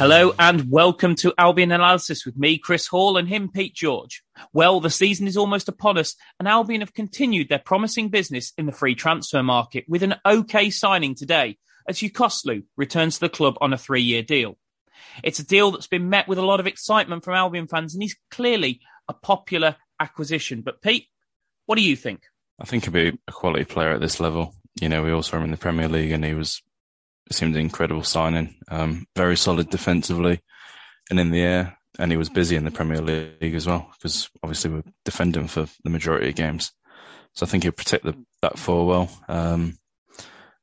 Hello and welcome to Albion Analysis with me, Chris Hall, and him, Pete George. Well, the season is almost upon us, and Albion have continued their promising business in the free transfer market with an okay signing today as Yokuslu returns to the club on a three year deal. It's a deal that's been met with a lot of excitement from Albion fans, and he's clearly a popular acquisition. But, Pete, what do you think? I think he'll be a quality player at this level. You know, we all saw him in the Premier League, and he was it seemed an incredible signing. Um, very solid defensively and in the air. And he was busy in the Premier League as well, because obviously we're defending for the majority of games. So I think he'll protect the, that four well um,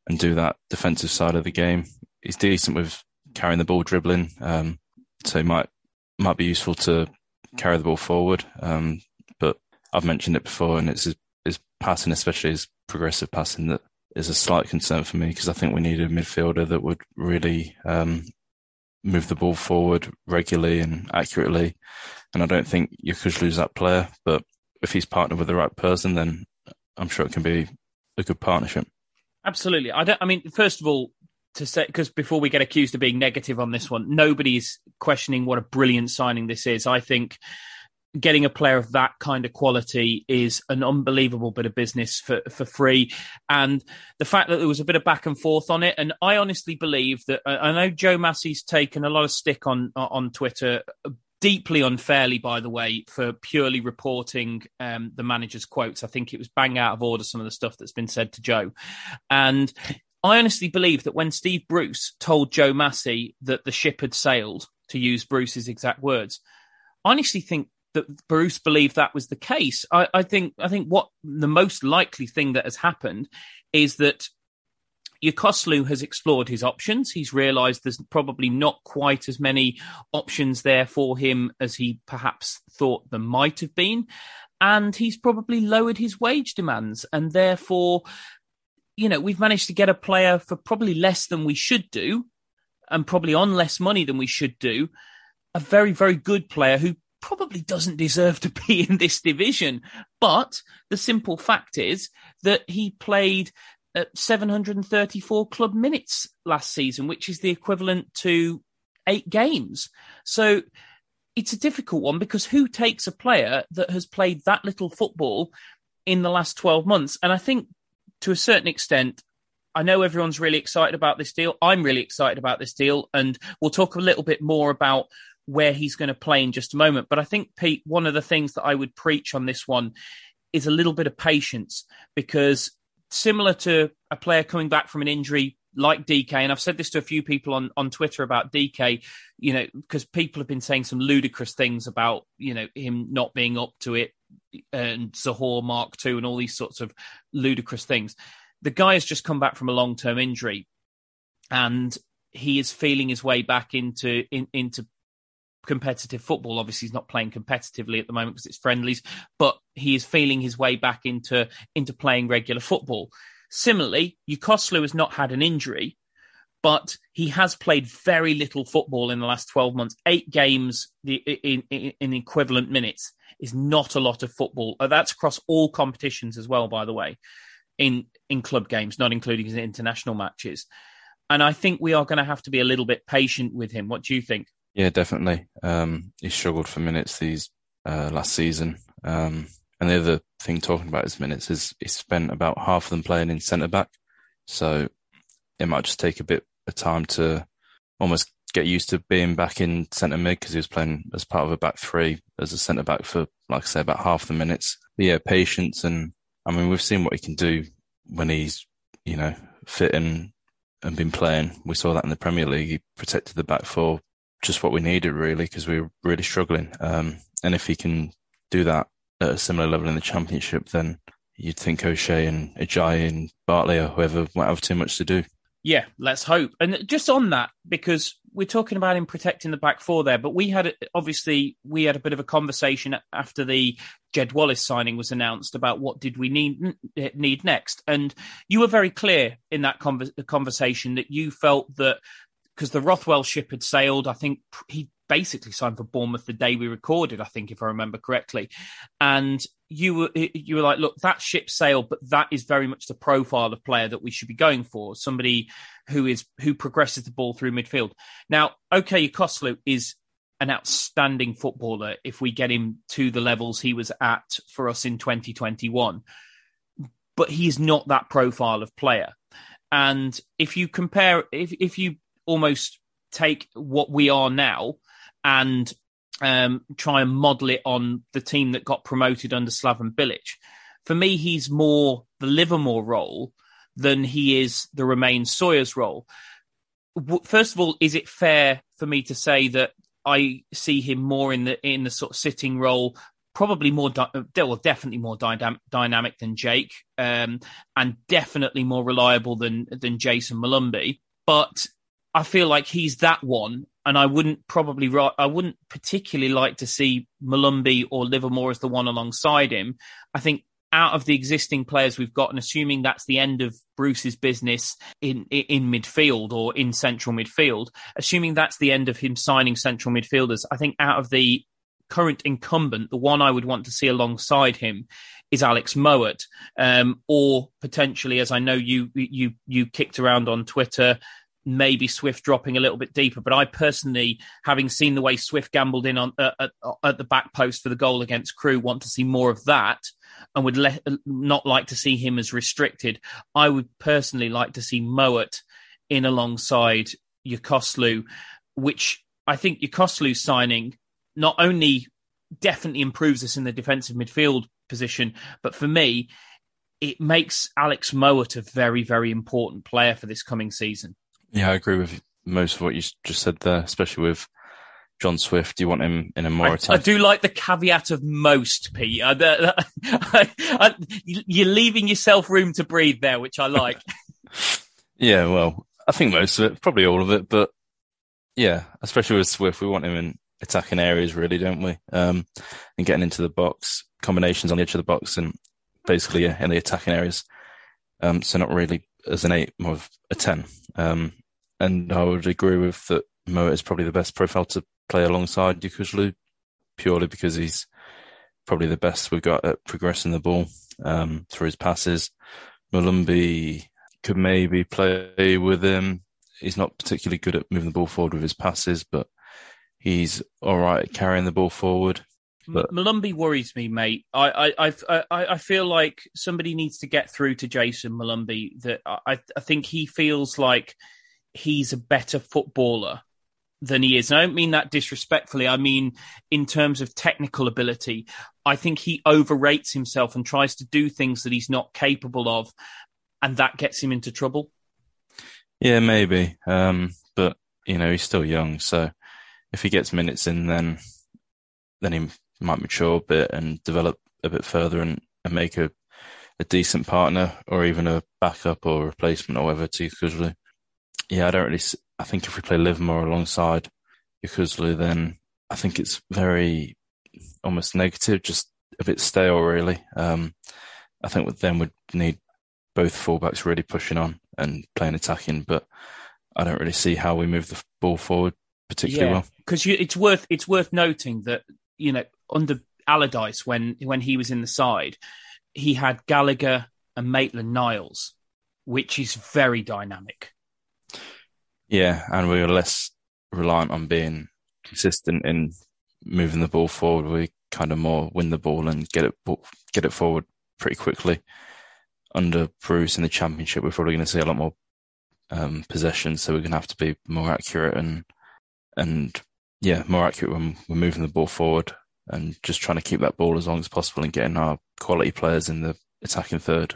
and do that defensive side of the game. He's decent with carrying the ball, dribbling. Um, so he might might be useful to carry the ball forward. Um, but I've mentioned it before, and it's his, his passing, especially his progressive passing, that is a slight concern for me because I think we need a midfielder that would really um, move the ball forward regularly and accurately. And I don't think you could lose that player, but if he's partnered with the right person, then I'm sure it can be a good partnership. Absolutely. I don't. I mean, first of all, to say because before we get accused of being negative on this one, nobody's questioning what a brilliant signing this is. I think getting a player of that kind of quality is an unbelievable bit of business for, for free. And the fact that there was a bit of back and forth on it, and I honestly believe that I know Joe Massey's taken a lot of stick on on Twitter. Deeply unfairly, by the way, for purely reporting um, the manager's quotes. I think it was bang out of order some of the stuff that's been said to Joe. And I honestly believe that when Steve Bruce told Joe Massey that the ship had sailed, to use Bruce's exact words, I honestly think that Bruce believed that was the case. I, I think I think what the most likely thing that has happened is that Yokuslu has explored his options. He's realized there's probably not quite as many options there for him as he perhaps thought there might have been. And he's probably lowered his wage demands. And therefore, you know, we've managed to get a player for probably less than we should do and probably on less money than we should do. A very, very good player who probably doesn't deserve to be in this division. But the simple fact is that he played uh, at 734 club minutes last season, which is the equivalent to eight games. So it's a difficult one because who takes a player that has played that little football in the last 12 months? And I think to a certain extent, I know everyone's really excited about this deal. I'm really excited about this deal. And we'll talk a little bit more about where he's going to play in just a moment. But I think, Pete, one of the things that I would preach on this one is a little bit of patience because similar to a player coming back from an injury like DK, and I've said this to a few people on, on Twitter about DK, you know, because people have been saying some ludicrous things about, you know, him not being up to it and Zohore Mark II and all these sorts of ludicrous things. The guy has just come back from a long term injury and he is feeling his way back into in, into competitive football. Obviously, he's not playing competitively at the moment because it's friendlies, but he is feeling his way back into into playing regular football. Similarly, Yokuslu has not had an injury, but he has played very little football in the last 12 months. Eight games in, in, in equivalent minutes is not a lot of football. Uh, that's across all competitions as well, by the way, in, in club games, not including his international matches. And I think we are going to have to be a little bit patient with him. What do you think? Yeah, definitely. Um, he struggled for minutes these uh, last season. Um, And the other thing talking about his minutes is he spent about half of them playing in centre back. So it might just take a bit of time to almost get used to being back in centre mid because he was playing as part of a back three as a centre back for, like I say, about half the minutes. But yeah, patience. And I mean, we've seen what he can do when he's, you know, fit and, and been playing. We saw that in the Premier League. He protected the back four just what we needed really because we were really struggling. Um, and if he can do that at a similar level in the championship, then you'd think O'Shea and Ajayi and Bartley or whoever won't have too much to do. Yeah, let's hope. And just on that, because we're talking about him protecting the back four there, but we had obviously we had a bit of a conversation after the Jed Wallace signing was announced about what did we need need next, and you were very clear in that conversation that you felt that because the Rothwell ship had sailed, I think he basically signed for Bournemouth the day we recorded, I think, if I remember correctly. And you were you were like, look, that ship sailed, but that is very much the profile of player that we should be going for. Somebody who is who progresses the ball through midfield. Now, okay, Yokuslu is an outstanding footballer if we get him to the levels he was at for us in 2021. But he's not that profile of player. And if you compare, if, if you almost take what we are now and um, try and model it on the team that got promoted under Slaven Bilic. For me, he's more the Livermore role than he is the Romaine Sawyers role. First of all, is it fair for me to say that I see him more in the in the sort of sitting role, probably more di- well, definitely more dynam- dynamic than Jake, um, and definitely more reliable than than Jason Molumby. But I feel like he's that one, and I wouldn't probably I wouldn't particularly like to see Molumby or Livermore as the one alongside him. I think out of the existing players we've got, and assuming that's the end of Bruce's business in in midfield or in central midfield, assuming that's the end of him signing central midfielders, I think out of the current incumbent, the one I would want to see alongside him is Alex Mowatt, um, or potentially, as I know you you you kicked around on Twitter, maybe Swift dropping a little bit deeper. But I personally, having seen the way Swift gambled in on uh, at, at, the back post for the goal against Crewe, want to see more of that, and would le- not like to see him as restricted. I would personally like to see Mowatt in alongside Yokuslu, which I think Yokuslu signing not only definitely improves us in the defensive midfield position, but for me. It makes Alex Mowatt a very, very important player for this coming season. Yeah, I agree with most of what you just said there, especially with John Swift. Do you want him in a more. I, I do like the caveat of most, Pete. I, I, you're leaving yourself room to breathe there, which I like. yeah, well, I think most of it, probably all of it, but yeah, especially with Swift, we want him in attacking areas, really, don't we? Um, and getting into the box, combinations on the edge of the box, and basically in the attacking areas. Um, so not really as an eight, more of a ten. Um, and I would agree with that. Mo is probably the best profile to play alongside Yokuslu, purely because he's probably the best we've got at progressing the ball um, through his passes. Molumby could maybe play with him. He's not particularly good at moving the ball forward with his passes, but he's all right at carrying the ball forward. But Molumby worries me, mate. I, I, I, I feel like somebody needs to get through to Jason Molumby. That I, I think he feels like he's a better footballer than he is. And I don't mean that disrespectfully. I mean in terms of technical ability. I think he overrates himself and tries to do things that he's not capable of, and that gets him into trouble. Yeah, maybe. Um, but you know, he's still young, so if he gets minutes in, then then he might mature a bit and develop a bit further and, and make a, a decent partner or even a backup or replacement or whatever to Yokuslu. Yeah, I don't really. I think if we play Livermore alongside Yokuslu, then I think it's very almost negative, just a bit stale, really. Um, I think with them would need both fullbacks really pushing on and playing attacking, but I don't really see how we move the ball forward particularly yeah, well. Because it's worth it's worth noting that you know under Allardyce when when he was in the side, he had Gallagher and Maitland Niles, which is very dynamic. Yeah, and we were less reliant on being consistent in moving the ball forward. We kind of more win the ball and get it get it forward pretty quickly. Under Bruce in the championship, we're probably going to see a lot more um, possession, so we're going to have to be more accurate and and yeah, more accurate when we're moving the ball forward and just trying to keep that ball as long as possible and getting our quality players in the attacking third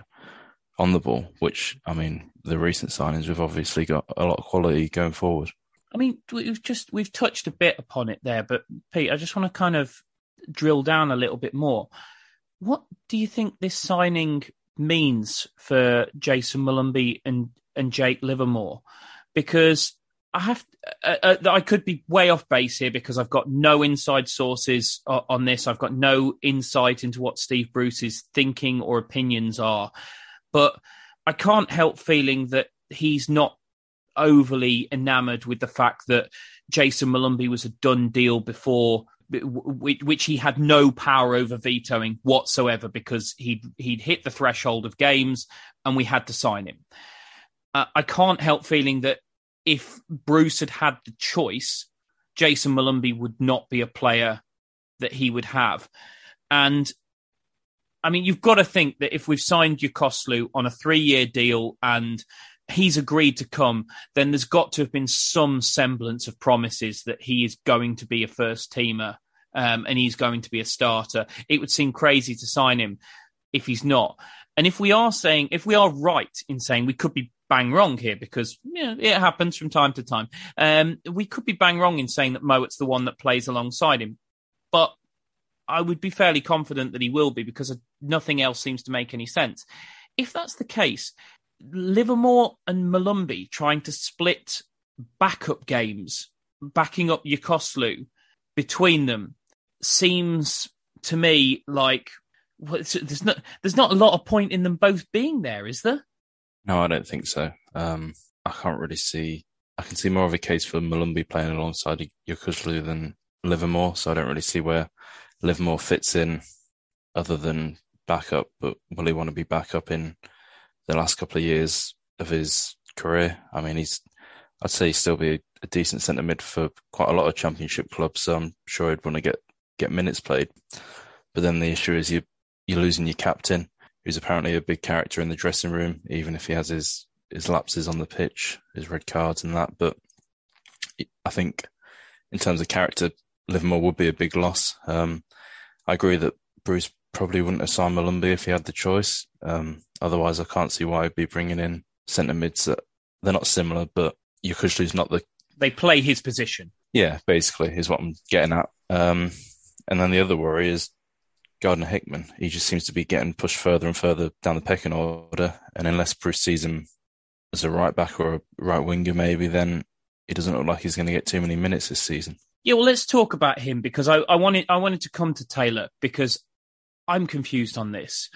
on the ball. Which I mean, the recent signings we've obviously got a lot of quality going forward. I mean, we've just we've touched a bit upon it there, but Pete, I just want to kind of drill down a little bit more. What do you think this signing means for Jason Molumby and and Jake Livermore? Because I have uh, uh, I could be way off base here because I've got no inside sources on this. I've got no insight into what Steve Bruce's thinking or opinions are, but I can't help feeling that he's not overly enamored with the fact that Jason Molumby was a done deal before which he had no power over vetoing whatsoever because he'd he'd hit the threshold of games and we had to sign him. Uh, I can't help feeling that if Bruce had had the choice, Jason Molumby would not be a player that he would have. And I mean, you've got to think that if we've signed Yokuslu on a three year deal and he's agreed to come, then there's got to have been some semblance of promises that he is going to be a first teamer um, and he's going to be a starter. It would seem crazy to sign him if he's not. And if we are saying, if we are right in saying we could be bang wrong here because you know, it happens from time to time, um, we could be bang wrong in saying that Mowatt's the one that plays alongside him. But I would be fairly confident that he will be because nothing else seems to make any sense. If that's the case, Livermore and Molumby trying to split backup games, backing up Yokuslu between them seems to me like there's not there's not a lot of point in them both being there, is there? No, I don't think so. Um, I can't really see. I can see more of a case for Molumby playing alongside Yokuslu than Livermore, so I don't really see where Livermore fits in, other than backup. But will he want to be backup in the last couple of years of his career? I mean, he's I'd say he'd still be a decent centre mid for quite a lot of championship clubs, so I'm sure he'd want to get get minutes played. But then the issue is you you're losing your captain, who's apparently a big character in the dressing room, even if he has his his lapses on the pitch, his red cards and that. But I think in terms of character, Livermore would be a big loss. Um, I agree that Bruce probably wouldn't have signed Molumby if he had the choice. Um, otherwise, I can't see why he'd be bringing in centre mids that they're not similar, but Yokuslu's not the. They play his position. Yeah, basically, is what I'm getting at. Um, and then the other worry is Gardner Hickman. He just seems to be getting pushed further and further down the pecking order. And unless Bruce sees him as a right back or a right winger, maybe, then it doesn't look like he's going to get too many minutes this season. Yeah, well, let's talk about him because I, I wanted I wanted to come to Taylor because I'm confused on this.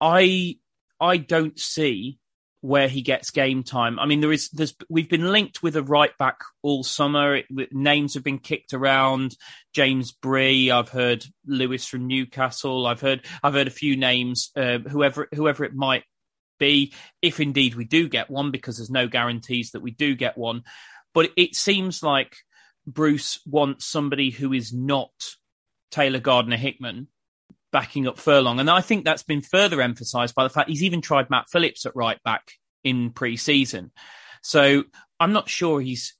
I I don't see where he gets game time. I mean, there is there's we've been linked with a right back all summer. It, names have been kicked around. James Bree. I've heard Lewis from Newcastle. I've heard I've heard a few names. Uh, whoever whoever it might be, if indeed we do get one, because there's no guarantees that we do get one. But it seems like Bruce wants somebody who is not Taylor Gardner Hickman backing up Furlong. And I think that's been further emphasised by the fact he's even tried Matt Phillips at right back in pre season. So I'm not sure he's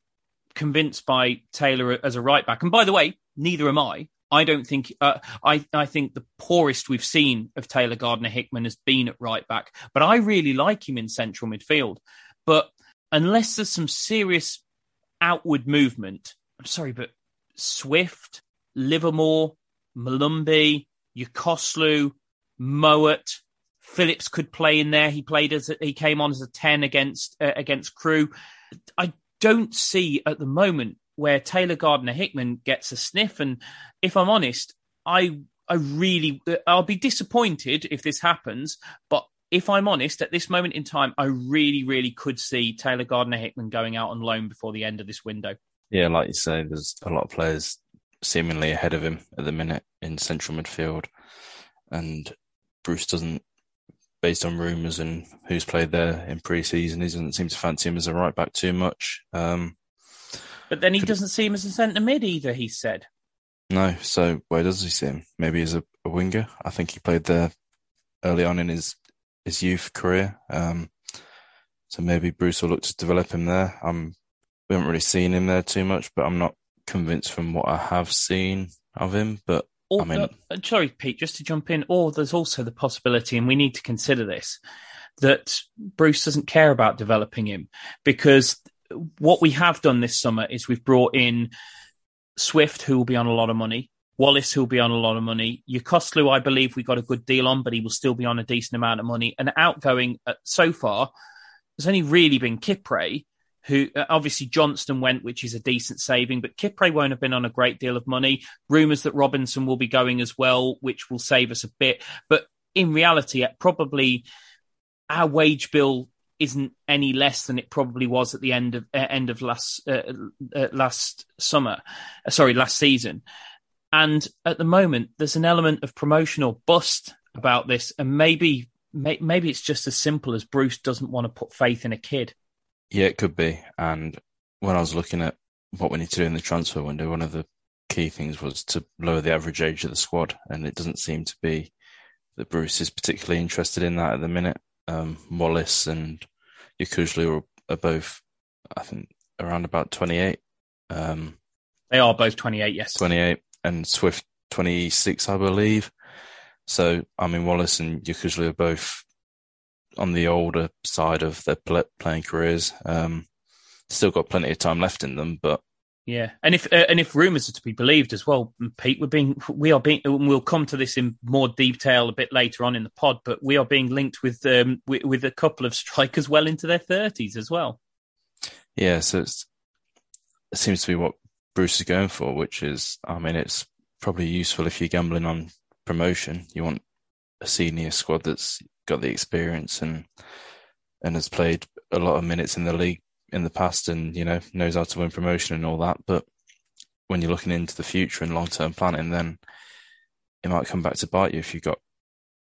convinced by Taylor as a right back. And by the way, neither am I. I don't think uh, I I think the poorest we've seen of Taylor Gardner Hickman has been at right back, but I really like him in central midfield. But unless there's some serious outward movement, I'm sorry, but Swift, Livermore, Molumby, Yokuslu, Mowatt, Phillips could play in there. He played as a, he came on as a ten against uh, against Crewe. I don't see at the moment where Taylor Gardner Hickman gets a sniff. And if I'm honest, I I really I'll be disappointed if this happens. But if I'm honest, at this moment in time, I really really could see Taylor Gardner Hickman going out on loan before the end of this window. Yeah, like you say, there's a lot of players seemingly ahead of him at the minute in central midfield, and Bruce doesn't based on rumours and who's played there in pre-season, he doesn't seem to fancy him as a right back too much. Um, but then he doesn't see him as a centre mid either. He said. No. So where does he see him? Maybe as a, a winger. I think he played there early on in his his youth career. Um, so maybe Bruce will look to develop him there. Um, we haven't really seen him there too much, but I'm not convinced from what I have seen of him. But or, I mean, uh, sorry, Pete, just to jump in. Or there's also the possibility, and we need to consider this, that Bruce doesn't care about developing him because what we have done this summer is we've brought in Swift, who will be on a lot of money. Wallace, who'll be on a lot of money. Yokuslu, I believe we got a good deal on, but he will still be on a decent amount of money. And outgoing uh, so far, there's only really been Kipre, who uh, obviously Johnstone went, which is a decent saving, but Kipre won't have been on a great deal of money. Rumours that Robinson will be going as well, which will save us a bit. But in reality, probably our wage bill isn't any less than it probably was at the end of uh, end of last uh, uh, last summer, uh, sorry, last season. And at the moment, there's an element of promotional bust about this, and maybe may, maybe it's just as simple as Bruce doesn't want to put faith in a kid. Yeah, it could be. And when I was looking at what we need to do in the transfer window, one of the key things was to lower the average age of the squad. And it doesn't seem to be that Bruce is particularly interested in that at the minute. Um, Wallace and Yokuslu are, are, both, I think, around about 28. Um, they are both 28, yes. 28. And Swift 26, I believe. So, I mean, Wallace and Yokuslu are both on the older side of their playing careers. Um, still got plenty of time left in them, but yeah, and if uh, and if rumours are to be believed as well, Pete, we're being we are being we'll come to this in more detail a bit later on in the pod, but we are being linked with um with, with a couple of strikers well into their thirties as well. Yeah, so it seems to be what Bruce is going for, which is, I mean, it's probably useful if you're gambling on promotion. You want a senior squad that's got the experience and and has played a lot of minutes in the league in the past and you know knows how to win promotion and all that. But when you're looking into the future and long-term planning then it might come back to bite you if you've got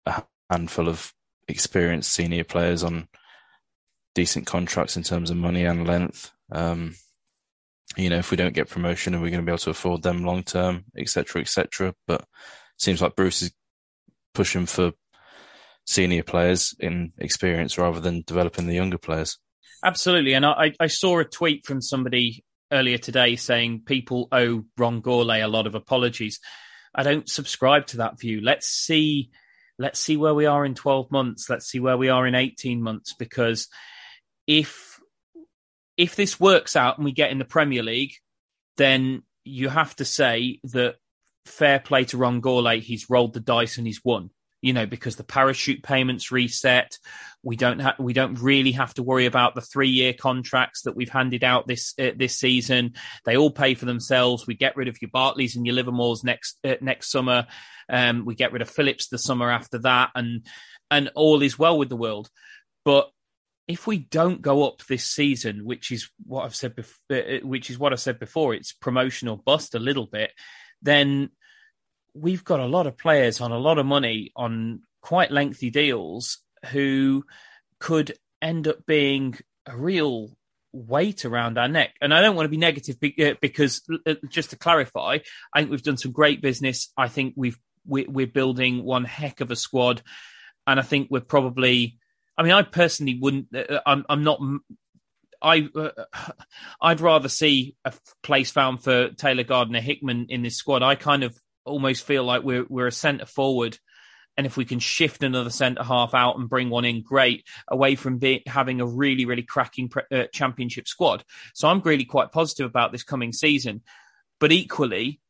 a handful of experienced senior players on decent contracts in terms of money and length. Um, you know if we don't get promotion are we going to be able to afford them long term etc etc but seems like bruce is pushing for senior players in experience rather than developing the younger players. Absolutely. And I, I saw a tweet from somebody earlier today saying people owe Ron Gourlay a lot of apologies. I don't subscribe to that view. Let's see let's see where we are in 12 months. Let's see where we are in 18 months because if if this works out and we get in the Premier League, then you have to say that fair play to Ron Gourlay, he's rolled the dice and he's won you know, because the parachute payments reset. We don't have, we don't really have to worry about the three year contracts that we've handed out this, uh, this season. They all pay for themselves. We get rid of your Bartleys and your Livermores next, uh, next summer. Um, we get rid of Phillips the summer after that and, and all is well with the world. But if we don't go up this season, which is what I've said, before, uh, which is what I said before, it's promotional bust a little bit, then we've got a lot of players on a lot of money on quite lengthy deals who could end up being a real weight around our neck. And I don't want to be negative uh, because, uh, just to clarify, I think we've done some great business. I think we've we're building one heck of a squad, and I think we're probably. I mean, I personally wouldn't. Uh, I'm, I'm not. I uh, I'd rather see a place found for Taylor Gardner Hickman in this squad. I kind of almost feel like we're we're a centre forward, and if we can shift another centre half out and bring one in, great. Away from be, having a really really cracking pre, uh, championship squad, so I'm really quite positive about this coming season. But equally,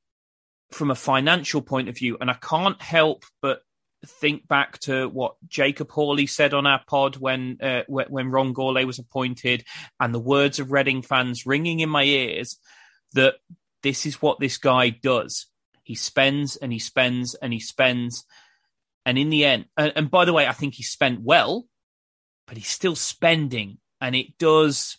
from a financial point of view, and I can't help but think back to what Jacob Hawley said on our pod when uh, when Ron Gourlay was appointed, and the words of Reading fans ringing in my ears that this is what this guy does. He spends and he spends and he spends. And in the end, and, and by the way, I think he spent well, but he's still spending. And it does,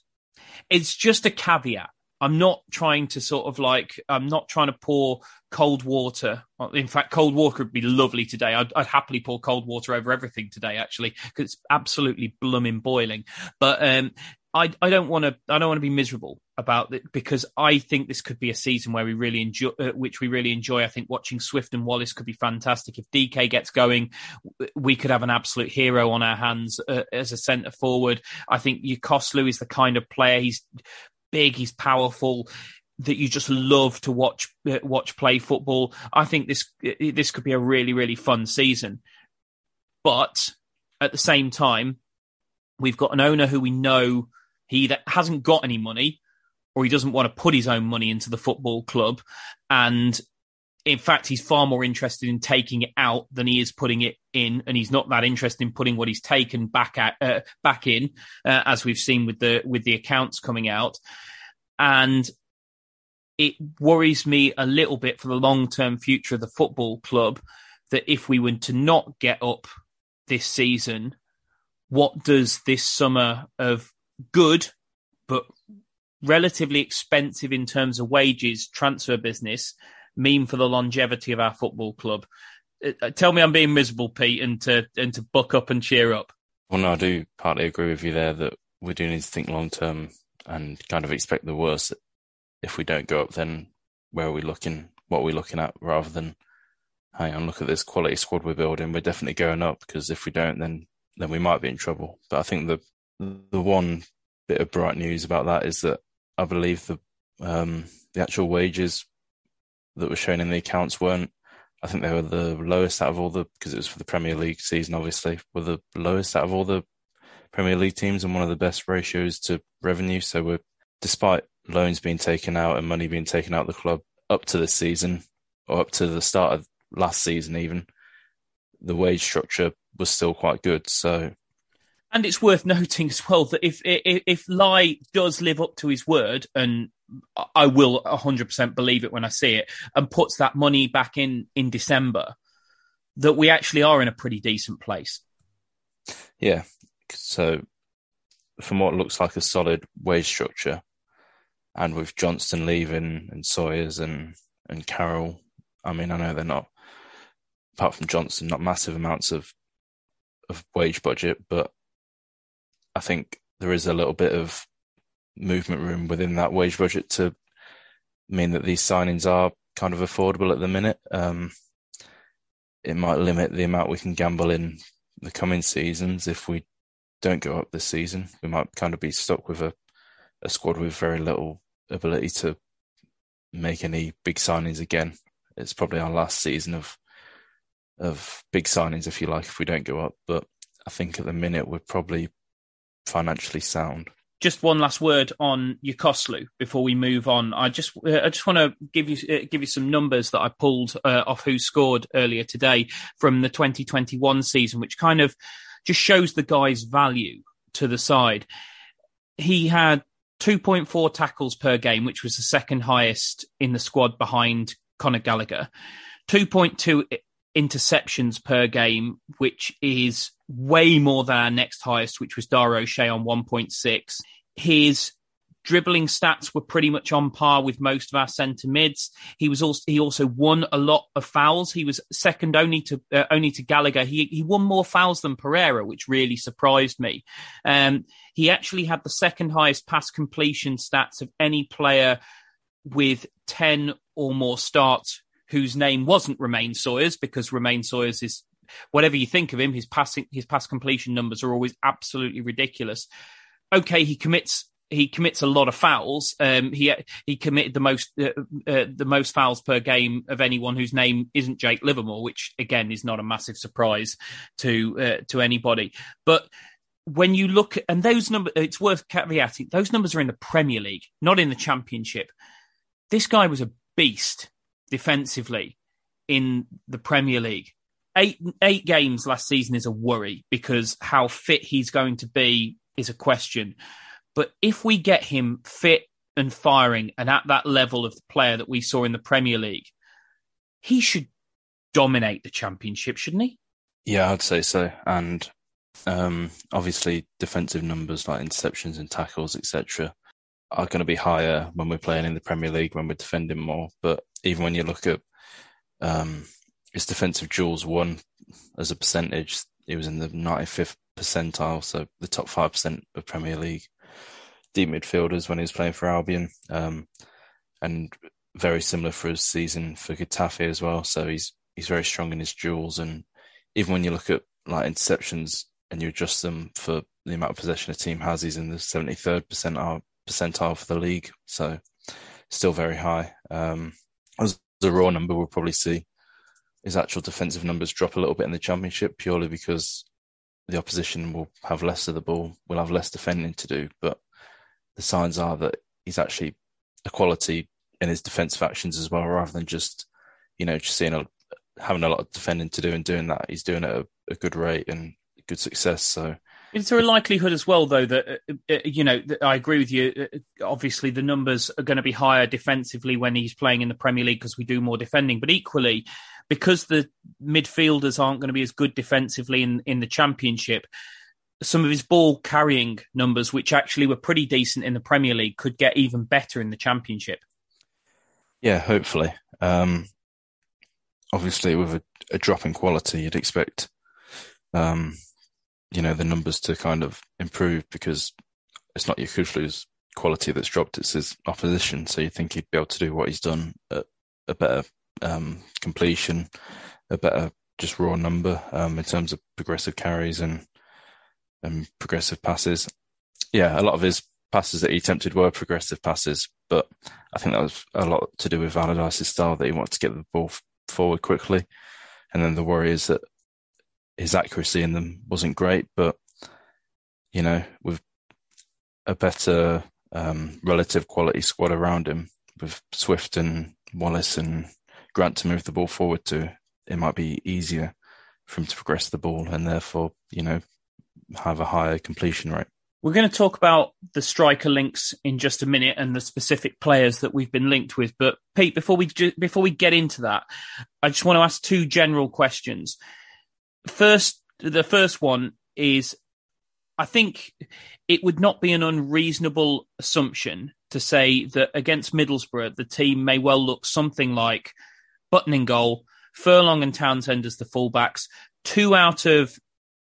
it's just a caveat. I'm not trying to sort of like, I'm not trying to pour cold water. In fact, cold water would be lovely today. I'd, I'd happily pour cold water over everything today, actually, because it's absolutely blooming boiling. But um, I, I don't want to. I don't want to be miserable about it because I think this could be a season where we really enjoy, uh, which we really enjoy. I think watching Swift and Wallace could be fantastic. If DK gets going, we could have an absolute hero on our hands uh, as a centre forward. I think Yokuslu is the kind of player. He's big. He's powerful that you just love to watch uh, watch play football. I think this this could be a really really fun season. But at the same time, we've got an owner who we know he either hasn't got any money or he doesn't want to put his own money into the football club. And in fact, he's far more interested in taking it out than he is putting it in, and he's not that interested in putting what he's taken back at, uh, back in, uh, as we've seen with the with the accounts coming out. And it worries me a little bit for the long term future of the football club that if we were to not get up this season, what does this summer of good but relatively expensive in terms of wages transfer business mean for the longevity of our football club? Uh, uh, tell me I'm being miserable, Pete, and to and to buck up and cheer up. Well, no, I do partly agree with you there that we do need to think long term and kind of expect the worst. If we don't go up, then where are we looking? What are we looking at rather than, hang on, look at this quality squad we're building. We're definitely going up because if we don't, then then we might be in trouble. But I think the the one bit of bright news about that is that I believe the um, the actual wages that were shown in the accounts weren't. I think they were the lowest out of all the because it was for the Premier League season. Obviously, were the lowest out of all the Premier League teams and one of the best ratios to revenue. So we're despite loans being taken out and money being taken out of the club up to this season or up to the start of last season, even the wage structure was still quite good. So and it's worth noting as well that if if, if Lai does live up to his word, and I will 100% believe it when I see it, and puts that money back in in December, that we actually are in a pretty decent place. Yeah. So, from what looks like a solid wage structure, and with Johnstone leaving and Sawyers and and Carroll, I mean, I know they're not, apart from Johnstone, not massive amounts of of wage budget, but I think there is a little bit of movement room within that wage budget to mean that these signings are kind of affordable at the minute. Um, it might limit the amount we can gamble in the coming seasons if we don't go up this season. We might kind of be stuck with a, a squad with very little ability to make any big signings again. It's probably our last season of of big signings, if you like, if we don't go up. But I think at the minute we're probably financially sound. Just one last word on Yokuslu before we move on. I just I just want to give you uh, give you some numbers that I pulled uh, off WhoScored earlier today from the 2021 season, which kind of just shows the guy's value to the side. He had 2.4 tackles per game, which was the second highest in the squad behind Conor Gallagher. 2.2 interceptions per game, which is way more than our next highest, which was Dara O'Shea on 1.6. His dribbling stats were pretty much on par with most of our centre mids. He was also he also won a lot of fouls. He was second only to uh, only to Gallagher. He he won more fouls than Pereira, which really surprised me. Um, he actually had the second highest pass completion stats of any player with 10 or more starts whose name wasn't Romaine Sawyers because Romaine Sawyers is whatever you think of him, his passing his pass completion numbers are always absolutely ridiculous. Okay, he commits he commits a lot of fouls. Um, he he committed the most uh, uh, the most fouls per game of anyone whose name isn't Jake Livermore, which again is not a massive surprise to uh, to anybody. But when you look at, and those numbers, it's worth caveating. Those numbers are in the Premier League, not in the Championship. This guy was a beast defensively in the Premier League. Eight eight games last season is a worry because how fit he's going to be is a question. But if we get him fit and firing and at that level of the player that we saw in the Premier League, he should dominate the championship, shouldn't he? Yeah, I'd say so. And um, obviously, defensive numbers like interceptions and tackles, etc., are going to be higher when we're playing in the Premier League when we're defending more. But even when you look at um, his defensive duels won as a percentage. He was in the 95th percentile, so the top 5% of Premier League deep midfielders when he was playing for Albion. Um, and very similar for his season for Getafe as well. So he's he's very strong in his duels. And even when you look at like interceptions and you adjust them for the amount of possession a team has, he's in the 73rd percentile, percentile for the league. So still very high. Um, as a raw number, we'll probably see his actual defensive numbers drop a little bit in the championship purely because the opposition will have less of the ball, will have less defending to do. But the signs are that he's actually a quality in his defensive actions as well, rather than just, you know, just seeing a, having a lot of defending to do and doing that. He's doing it at a, a good rate and good success. So is there a likelihood as well, though, that uh, uh you know I agree with you? Uh, obviously, the numbers are going to be higher defensively when he's playing in the Premier League because we do more defending. But equally, because the midfielders aren't going to be as good defensively in in the Championship, some of his ball carrying numbers, which actually were pretty decent in the Premier League, could get even better in the Championship. Yeah, hopefully. Um, obviously, with a, a, drop in quality, you'd expect, um, you know, the numbers to kind of improve because it's not Yokuslu's quality that's dropped; it's his opposition. So you think he'd be able to do what he's done at a better um, completion, a better just raw number um, in terms of progressive carries and and progressive passes. Yeah, a lot of his passes that he attempted were progressive passes, but I think that was a lot to do with Allardyce's style that he wanted to get the ball forward quickly. And then the worry is that his accuracy in them wasn't great, but you know, with a better um, relative quality squad around him, with Swift and Wallace and Grant to move the ball forward to, it might be easier for him to progress the ball and therefore, you know, have a higher completion rate. We're going to talk about the striker links in just a minute and the specific players that we've been linked with. But Pete, before we before we get into that, I just want to ask two general questions. First, the first one is, I think it would not be an unreasonable assumption to say that against Middlesbrough, the team may well look something like Button in goal, Furlong and Townsend as the fullbacks, two out of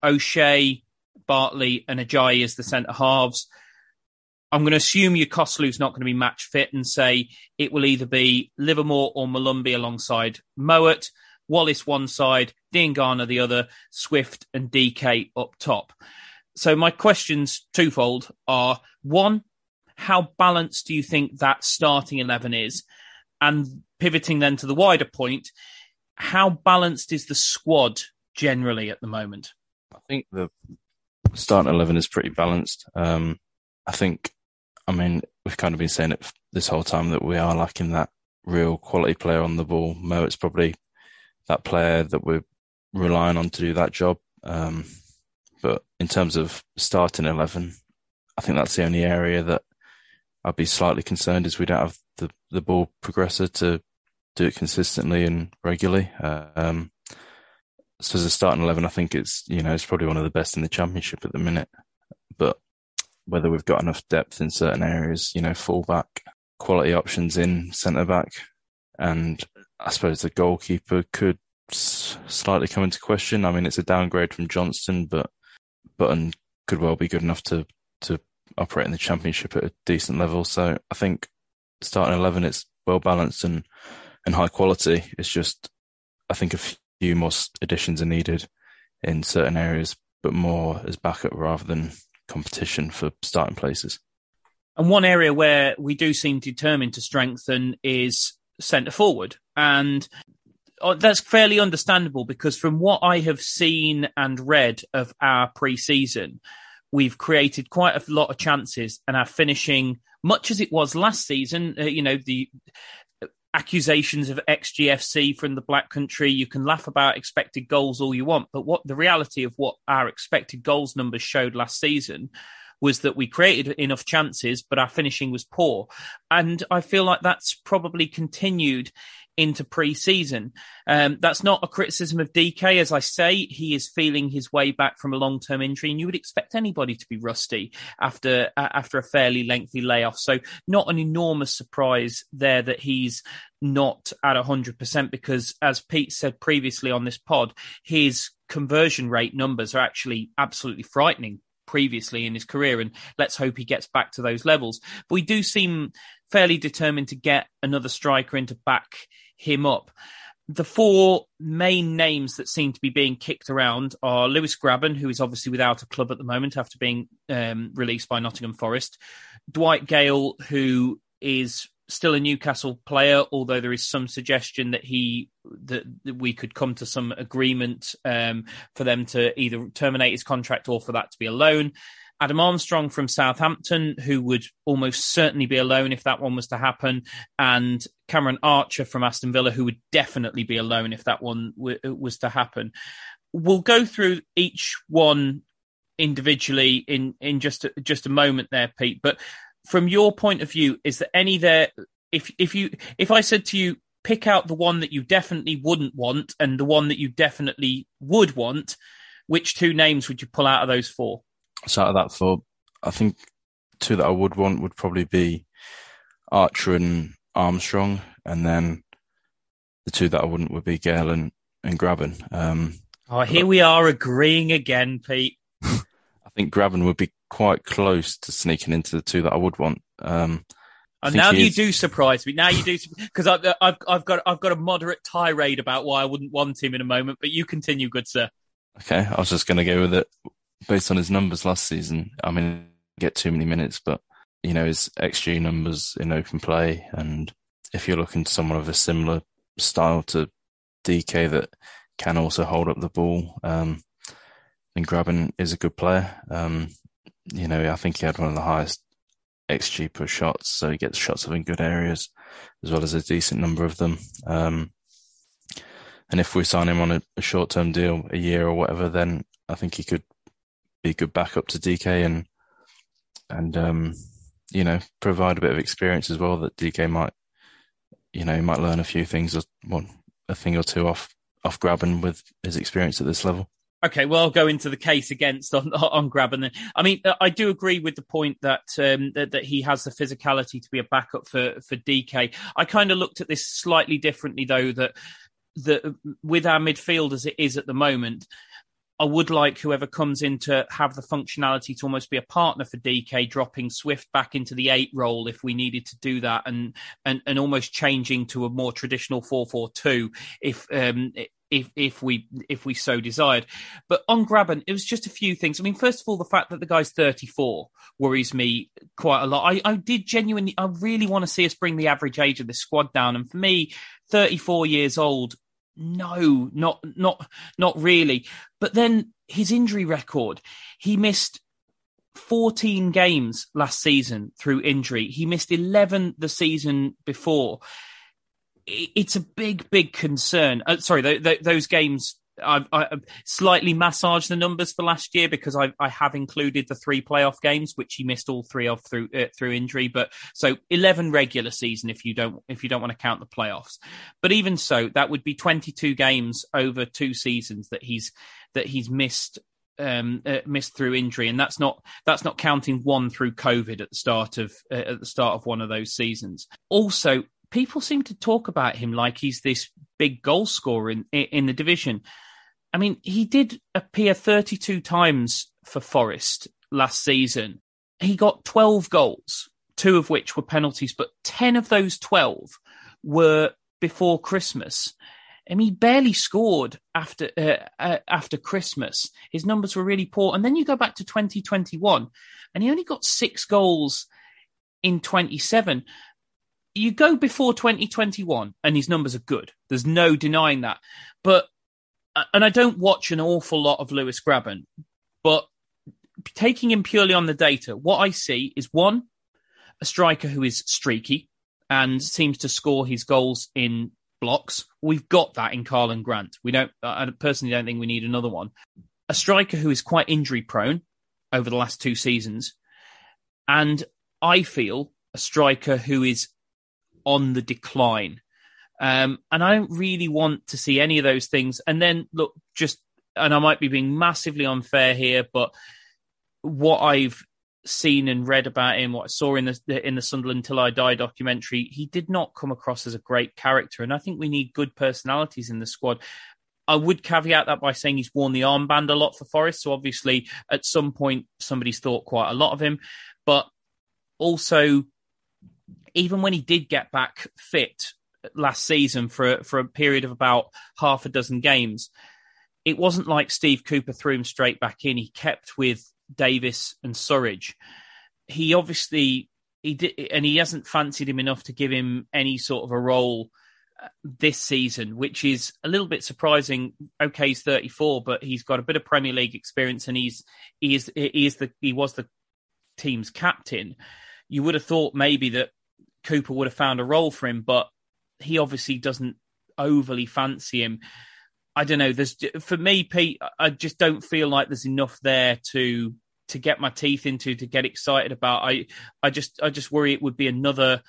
O'Shea, Bartley and Ajayi as the centre halves. I'm going to assume Yokuslu's not going to be match fit and say it will either be Livermore or Molumby alongside Mowatt, Wallace one side, Diangana the other, Swift and DK up top. So my questions twofold are one, how balanced do you think that starting 11 is? And pivoting then to the wider point, how balanced is the squad generally at the moment? I think the starting eleven is pretty balanced. Um, I think, I mean, we've kind of been saying it this whole time that we are lacking that real quality player on the ball. Mo, it's probably that player that we're relying on to do that job. Um, but in terms of starting eleven, I think that's the only area that I'd be slightly concerned is we don't have the the ball progressor to do it consistently and regularly. Um, so as a starting eleven, I think it's you know it's probably one of the best in the championship at the minute. But whether we've got enough depth in certain areas, you know, fullback, quality options in centre back, and I suppose the goalkeeper could slightly come into question. I mean, it's a downgrade from Johnstone, but Button could well be good enough to to operate in the championship at a decent level. So I think starting eleven, it's well balanced and and high quality. It's just I think a few more additions are needed in certain areas, but more as backup rather than competition for starting places. And one area where we do seem determined to strengthen is centre forward. And uh, that's fairly understandable because from what I have seen and read of our pre season, we've created quite a lot of chances and are finishing much as it was last season. Uh, you know, the accusations of XGFC from the Black Country. You can laugh about expected goals all you want, but what the reality of what our expected goals numbers showed last season was that we created enough chances, but our finishing was poor. And I feel like that's probably continued into pre-season. Um, that's not a criticism of DK. As I say, he is feeling his way back from a long-term injury, and you would expect anybody to be rusty after uh, after a fairly lengthy layoff. So, not an enormous surprise there that he's not at hundred percent because, as Pete said previously on this pod, his conversion rate numbers are actually absolutely frightening previously in his career and let's hope he gets back to those levels but we do seem fairly determined to get another striker in to back him up. The four main names that seem to be being kicked around are Lewis Grabban, who is obviously without a club at the moment after being um, released by Nottingham Forest, Dwight Gayle, who is still a Newcastle player, although there is some suggestion that he that, that we could come to some agreement um, for them to either terminate his contract or for that to be a loan. Adam Armstrong from Southampton, who would almost certainly be alone if that one was to happen, and Cameron Archer from Aston Villa, who would definitely be alone if that one w- was to happen. We'll go through each one individually in in just a, just a moment there, Pete. But from your point of view, is there any there? If if you if I said to you, pick out the one that you definitely wouldn't want and the one that you definitely would want, which two names would you pull out of those four? So out of that four, I think two that I would want would probably be Archer and Armstrong, and then the two that I wouldn't would be Gayle and, and Grabban. Um, oh, here we are agreeing again, Pete. I think Grabban would be quite close to sneaking into the two that I would want. Um, and now you do surprise me. Now you do because I've, I've I've got I've got a moderate tirade about why I wouldn't want him in a moment. But you continue, good sir. Okay, I was just going to go with it based on his numbers last season, I mean, get too many minutes, but you know his xG numbers in open play, and if you're looking to someone of a similar style to DK that can also hold up the ball, um, then Grabban is a good player. Um, you know, I think he had one of the highest xG per shots, so he gets shots of in good areas as well as a decent number of them. Um, and if we sign him on a, a short-term deal, a year or whatever, then I think he could be a good backup to DK and and um, you know provide a bit of experience as well that DK might you know might learn a few things or one a thing or two off off Grabban with his experience at this level. Okay, well, I'll go into the case against on on Grabban. Then, I mean, uh, I do agree with the point that, um, that that he has the physicality to be a backup for for Dike. I kind of looked at this slightly differently, though. That that with our midfield as it is at the moment, I would like whoever comes in to have the functionality to almost be a partner for DK, dropping Swift back into the eight role if we needed to do that, and and, and almost changing to a more traditional four four two if um if if we if we so desired. But on Grabban, it was just a few things. I mean, first of all, the fact that the guy's 34 worries me quite a lot. I, I did genuinely, I really want to see us bring the average age of this squad down, and for me, 34 years old no, not not not really. But then his injury record, he missed 14 games last season through injury. He missed 11 the season before. It's a big, big concern. Uh, sorry, th- th- those games I, I slightly massaged the numbers for last year because I, I, have included the three playoff games, which he missed all three of through uh, through injury. But so eleven regular season if you don't if you don't want to count the playoffs. But even so, that would be twenty two games over two seasons that he's that he's missed um, uh, missed through injury, and that's not that's not counting one through COVID at the start of uh, at the start of one of those seasons. Also, people seem to talk about him like he's this big goal scorer in in the division. I mean, he did appear 32 times for Forest last season. He got 12 goals, two of which were penalties, but 10 of those 12 were before Christmas. Mean, he barely scored after uh, uh, after Christmas. His numbers were really poor. And then you go back to 2021, and he only got six goals in 27. You go before 2021, and his numbers are good. There's no denying that. But uh, and I don't watch an awful lot of Lewis Grabban, but taking him purely on the data, what I see is one, a striker who is streaky and seems to score his goals in blocks. We've got that in Karlan Grant. We don't, I personally don't think we need another one. A striker who is quite injury prone over the last two seasons. And I feel a striker who is on the decline Um, and I don't really want to see any of those things. And then look, just, and I might be being massively unfair here, but what I've seen and read about him, what I saw in the in the Sunderland Till I Die documentary, he did not come across as a great character. And I think we need good personalities in the squad. I would caveat that by saying he's worn the armband a lot for Forest. So obviously, at some point, somebody's thought quite a lot of him. But also, even when he did get back fit last season for for a period of about half a dozen games, it wasn't like Steve Cooper threw him straight back in. He kept with Davis and Surridge. He obviously he did, and he hasn't fancied him enough to give him any sort of a role uh, this season, which is a little bit surprising. Okay, he's 34, but he's got a bit of Premier League experience, and he's he is he is the he was the team's captain. You would have thought maybe that Cooper would have found a role for him, but he obviously doesn't overly fancy him. I don't know. There's for me, Pete. I just don't feel like there's enough there to to get my teeth into to get excited about. I I just I just worry it would be another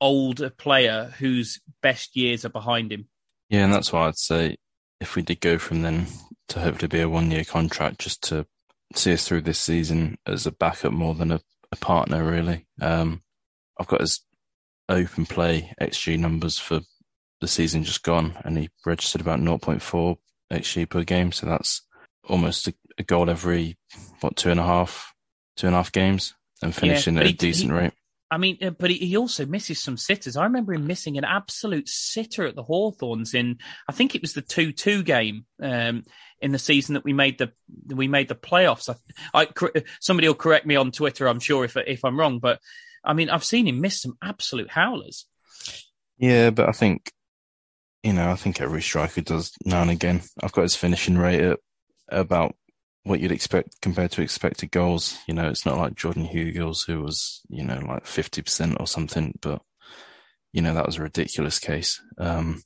older player whose best years are behind him. Yeah, and that's why I'd say if we did go from then to hopefully be a one year contract, just to see us through this season as a backup more than a, a partner, really. Um, I've got his open play XG numbers for the season just gone, and he registered about 0.4 xG per game. So that's almost a, a goal every what two and a half, two and a half games, and finishing yeah, at a decent he, rate. I mean, uh, but he also misses some sitters. I remember him missing an absolute sitter at the Hawthorns in, I think it was the two-two game um, in the season that we made the we made the playoffs. I, I, somebody will correct me on Twitter, I'm sure if if I'm wrong, but I mean, I've seen him miss some absolute howlers. Yeah, but I think you know, I think every striker does now and again. I've got his finishing rate at about what you'd expect compared to expected goals. You know, it's not like Jordan Hugill who was, you know, like 50% or something, but, you know, that was a ridiculous case. Um,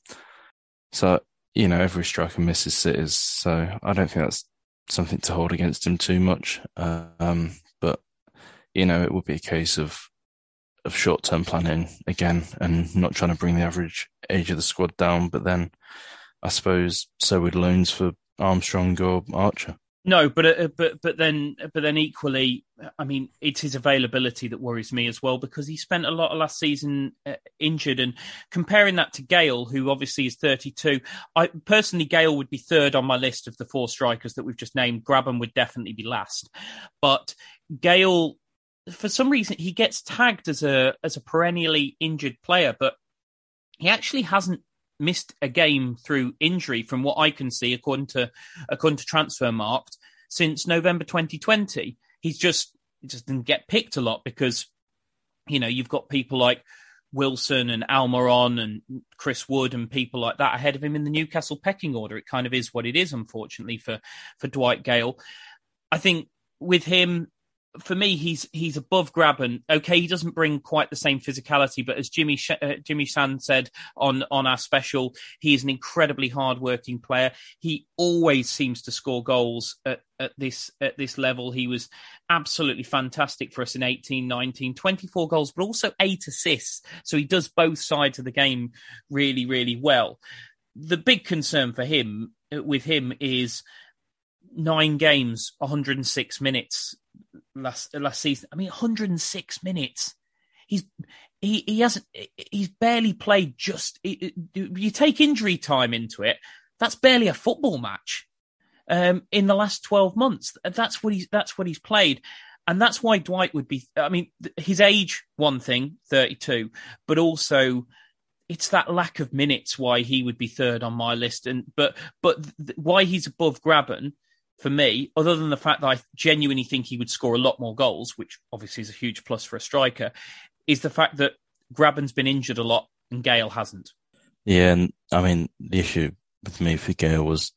so, you know, every striker misses sitters. So I don't think that's something to hold against him too much. Um, but, you know, it would be a case of of short term planning again and not trying to bring the average age of the squad down. But then I suppose so would loans for Armstrong or Archer. No, but uh, but but then but then equally, I mean, it's his availability that worries me as well because he spent a lot of last season uh, injured, and comparing that to Gayle, who obviously is 32, I personally Gayle would be third on my list of the four strikers that we've just named. Grabban would definitely be last, but Gayle for some reason he gets tagged as a as a perennially injured player, but he actually hasn't missed a game through injury from what I can see according to according to Transfermarkt since November 2020. He's just he just didn't get picked a lot because you know you've got people like Wilson and Almiron and Chris Wood and people like that ahead of him in the Newcastle pecking order. It kind of is what it is, unfortunately for for Dwight Gayle. I think with him, for me, he's he's above Grabban. Okay, he doesn't bring quite the same physicality, but as Jimmy uh, Jimmy San said on on our special, he is an incredibly hardworking player. He always seems to score goals at, at this at this level. He was absolutely fantastic for us in 18, 19, 24 goals, but also eight assists. So he does both sides of the game really, really well. The big concern for him with him is nine games, 106 minutes last last season. I mean, 106 minutes. He's he he hasn't he's barely played. Just you take injury time into it. That's barely a football match. Um, in the last 12 months, that's what he's that's what he's played. And that's why Dwight would be. I mean, his age, one thing, 32, but also it's that lack of minutes why he would be third on my list. And but but why he's above Grabban for me, other than the fact that I genuinely think he would score a lot more goals, which obviously is a huge plus for a striker, is the fact that Grabban's been injured a lot and Gayle hasn't. Yeah, and I mean the issue with me for Gayle was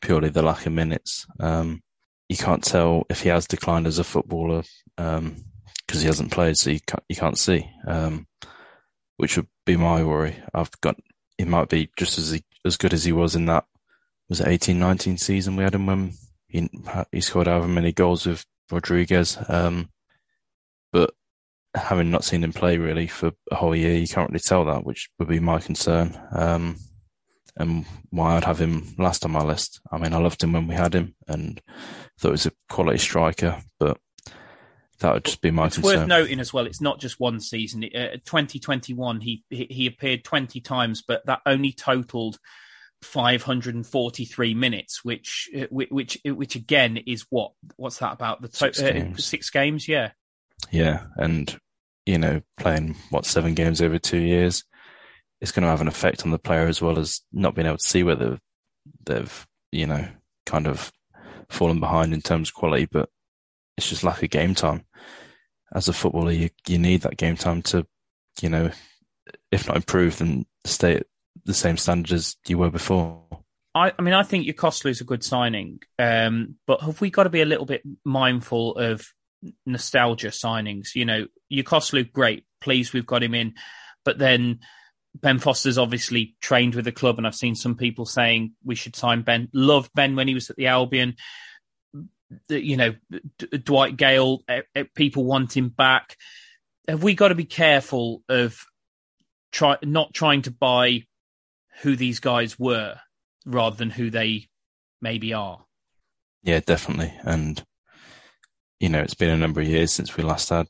purely the lack of minutes. Um, you can't tell if he has declined as a footballer because um, he hasn't played, so you can't, you can't see. Um, which would be my worry. I've got he might be just as he, as good as he was in that was it 18, 19 season we had him when he, he scored however many goals with Rodriguez. Um, but having not seen him play really for a whole year, you can't really tell that, which would be my concern. Um, and why I'd have him last on my list. I mean, I loved him when we had him and thought he was a quality striker, but that would just be my it's concern. worth noting as well. It's not just one season. Uh, 2021, he he appeared 20 times, but that only totaled 543 minutes, which uh, which which again is what what's that about the to- six, uh, games. six games? Yeah, yeah, and you know, playing what seven games over two years, it's going to have an effect on the player as well as not being able to see whether they've you know kind of fallen behind in terms of quality, but it's just lack of game time. As a footballer, you you need that game time to, you know, if not improve, then stay the same standard as you were before. I, I mean, I think Yokuslu is a good signing, um, but have we got to be a little bit mindful of nostalgia signings? You know, Yokuslu, great, pleased we've got him in, but then Ben Foster's obviously trained with the club, and I've seen some people saying we should sign Ben. Loved Ben when he was at the Albion. You know, D- Dwight Gale, people want him back. Have we got to be careful of try not trying to buy who these guys were rather than who they maybe are? Yeah, definitely. And you know, it's been a number of years since we last had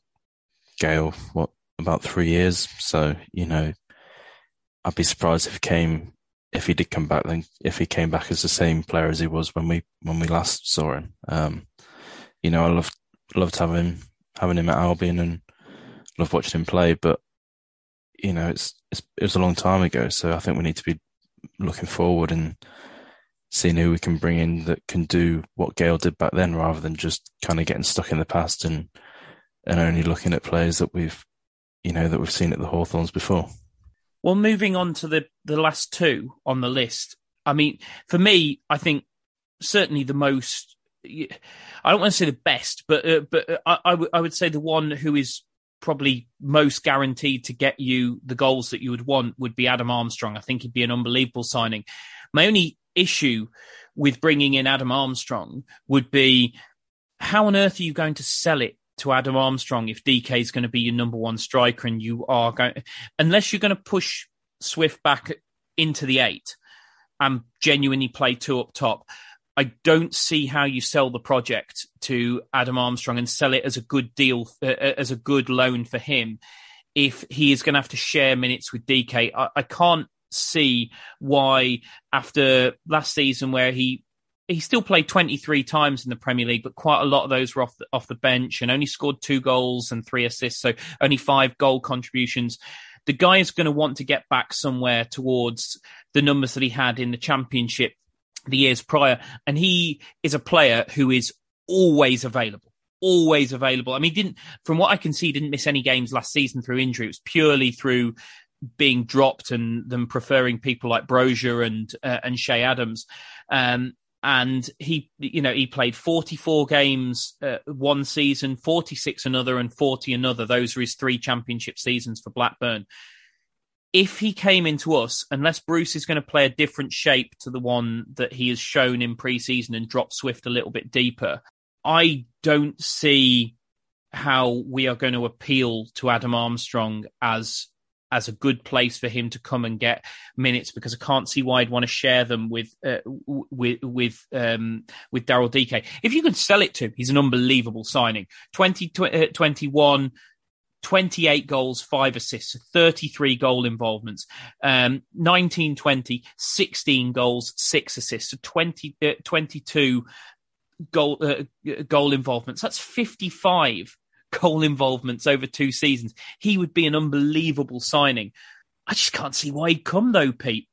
Gayle, What about three years? So you know, I'd be surprised if he came if he did come back then if he came back as the same player as he was when we when we last saw him. Um, you know, I loved loved having having him at Albion and loved watching him play, but you know, it's, it's it was a long time ago, so I think we need to be looking forward and seeing who we can bring in that can do what Gayle did back then, rather than just kind of getting stuck in the past and and only looking at players that we've you know that we've seen at the Hawthorns before. Well, moving on to the the last two on the list. I mean, for me, I think certainly the most. I don't want to say the best, but uh, but uh, I, I, w- I would say the one who is probably most guaranteed to get you the goals that you would want would be Adam Armstrong. I think he'd be an unbelievable signing. My only issue with bringing in Adam Armstrong would be how on earth are you going to sell it to Adam Armstrong if DK is going to be your number one striker and you are going, unless you're going to push Swift back into the eight and genuinely play two up top. I don't see how you sell the project to Adam Armstrong and sell it as a good deal, uh, as a good loan for him if he is going to have to share minutes with DK. I, I can't see why after last season where he he still played 23 times in the Premier League, but quite a lot of those were off the, off the bench and only scored two goals and three assists. So only five goal contributions. The guy is going to want to get back somewhere towards the numbers that he had in the championship the years prior. And he is a player who is always available. Always available. I mean, didn't, from what I can see, didn't miss any games last season through injury. It was purely through being dropped and them preferring people like Broja and uh, and Che Adams. Um, and he, you know, he played 44 games uh, one season, 46 another, and 40 another. Those were his three championship seasons for Blackburn. If he came into us, unless Bruce is going to play a different shape to the one that he has shown in pre-season and drop Swift a little bit deeper, I don't see how we are going to appeal to Adam Armstrong as as a good place for him to come and get minutes because I can't see why I'd want to share them with uh, with with um, with Daryl DK. If you could sell it to him, he's an unbelievable signing. 20, uh, 21, 28 goals, five assists, 33 goal involvements. Um, 19, 20, 16 goals, six assists, so 20, uh, 22 goal uh, goal involvements. That's 55 goal involvements over two seasons. He would be an unbelievable signing. I just can't see why he'd come though, Pete.